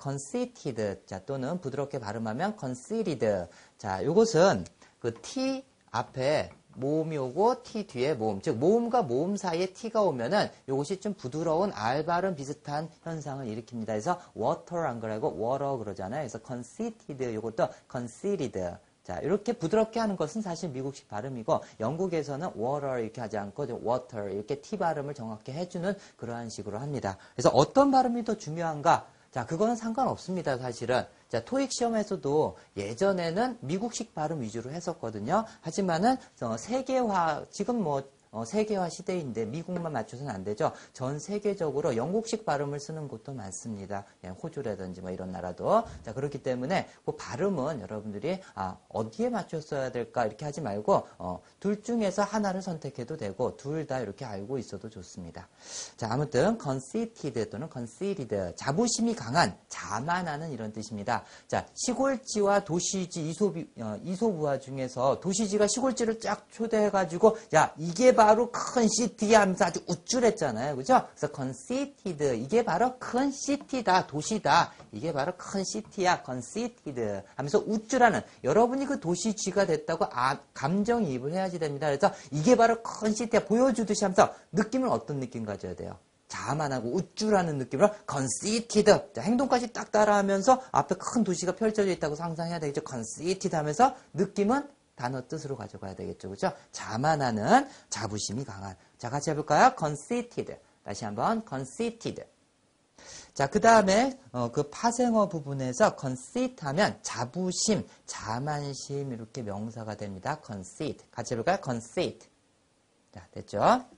conceited 자 또는 부드럽게 발음하면 conceited 자 요것은 그 t 앞에 모음이 오고 t 뒤에 모음 즉 모음과 모음 사이에 t가 오면은 요것이 좀 부드러운 R 발음 비슷한 현상을 일으킵니다. 그래서 water 안 그러고 water 그러잖아요. 그래서 conceited 요것도 conceited 자, 이렇게 부드럽게 하는 것은 사실 미국식 발음이고 영국에서는 water 이렇게 하지 않고 water 이렇게 T 발음을 정확히 해주는 그러한 식으로 합니다. 그래서 어떤 발음이 더 중요한가? 자, 그거는 상관없습니다, 사실은. 자, 토익 시험에서도 예전에는 미국식 발음 위주로 했었거든요. 하지만은 어, 세계화, 지금 뭐 어, 세계화 시대인데 미국만 맞춰서는 안 되죠. 전 세계적으로 영국식 발음을 쓰는 곳도 많습니다. 예, 호주라든지 뭐 이런 나라도. 자, 그렇기 때문에 그 발음은 여러분들이 아, 어디에 맞춰 써야 될까 이렇게 하지 말고 어, 둘 중에서 하나를 선택해도 되고 둘 다 이렇게 알고 있어도 좋습니다. 자, 아무튼 conceited 또는 conceited 자부심이 강한 자만하는 이런 뜻입니다. 자, 시골지와 도시지 이소비, 어, 이소부화 중에서 도시지가 시골지를 쫙 초대해 가지고 야 이게 바로 큰 시티야 하면서 아주 우쭐했잖아요. 그죠? 그래서 conceited 이게 바로 큰 시티다 도시다 이게 바로 큰 시티야 conceited 하면서 우쭐하는 여러분이 그 도시쥐가 됐다고 아, 감정이입을 해야지 됩니다. 그래서 이게 바로 큰 시티야 보여주듯이 하면서 느낌은 어떤 느낌 가져야 돼요? 자만하고 우쭐하는 느낌으로 conceited 자, 행동까지 딱 따라하면서 앞에 큰 도시가 펼쳐져 있다고 상상해야 되겠죠. conceited 하면서 느낌은 단어 뜻으로 가져가야 되겠죠. 그죠? 자만하는 자부심이 강한. 자, 같이 해볼까요? conceited. 다시 한번 conceited. 자, 그 다음에 어, 그 파생어 부분에서 conceit 하면 자부심, 자만심 이렇게 명사가 됩니다. conceit. 같이 해볼까요? conceit. 자, 됐죠?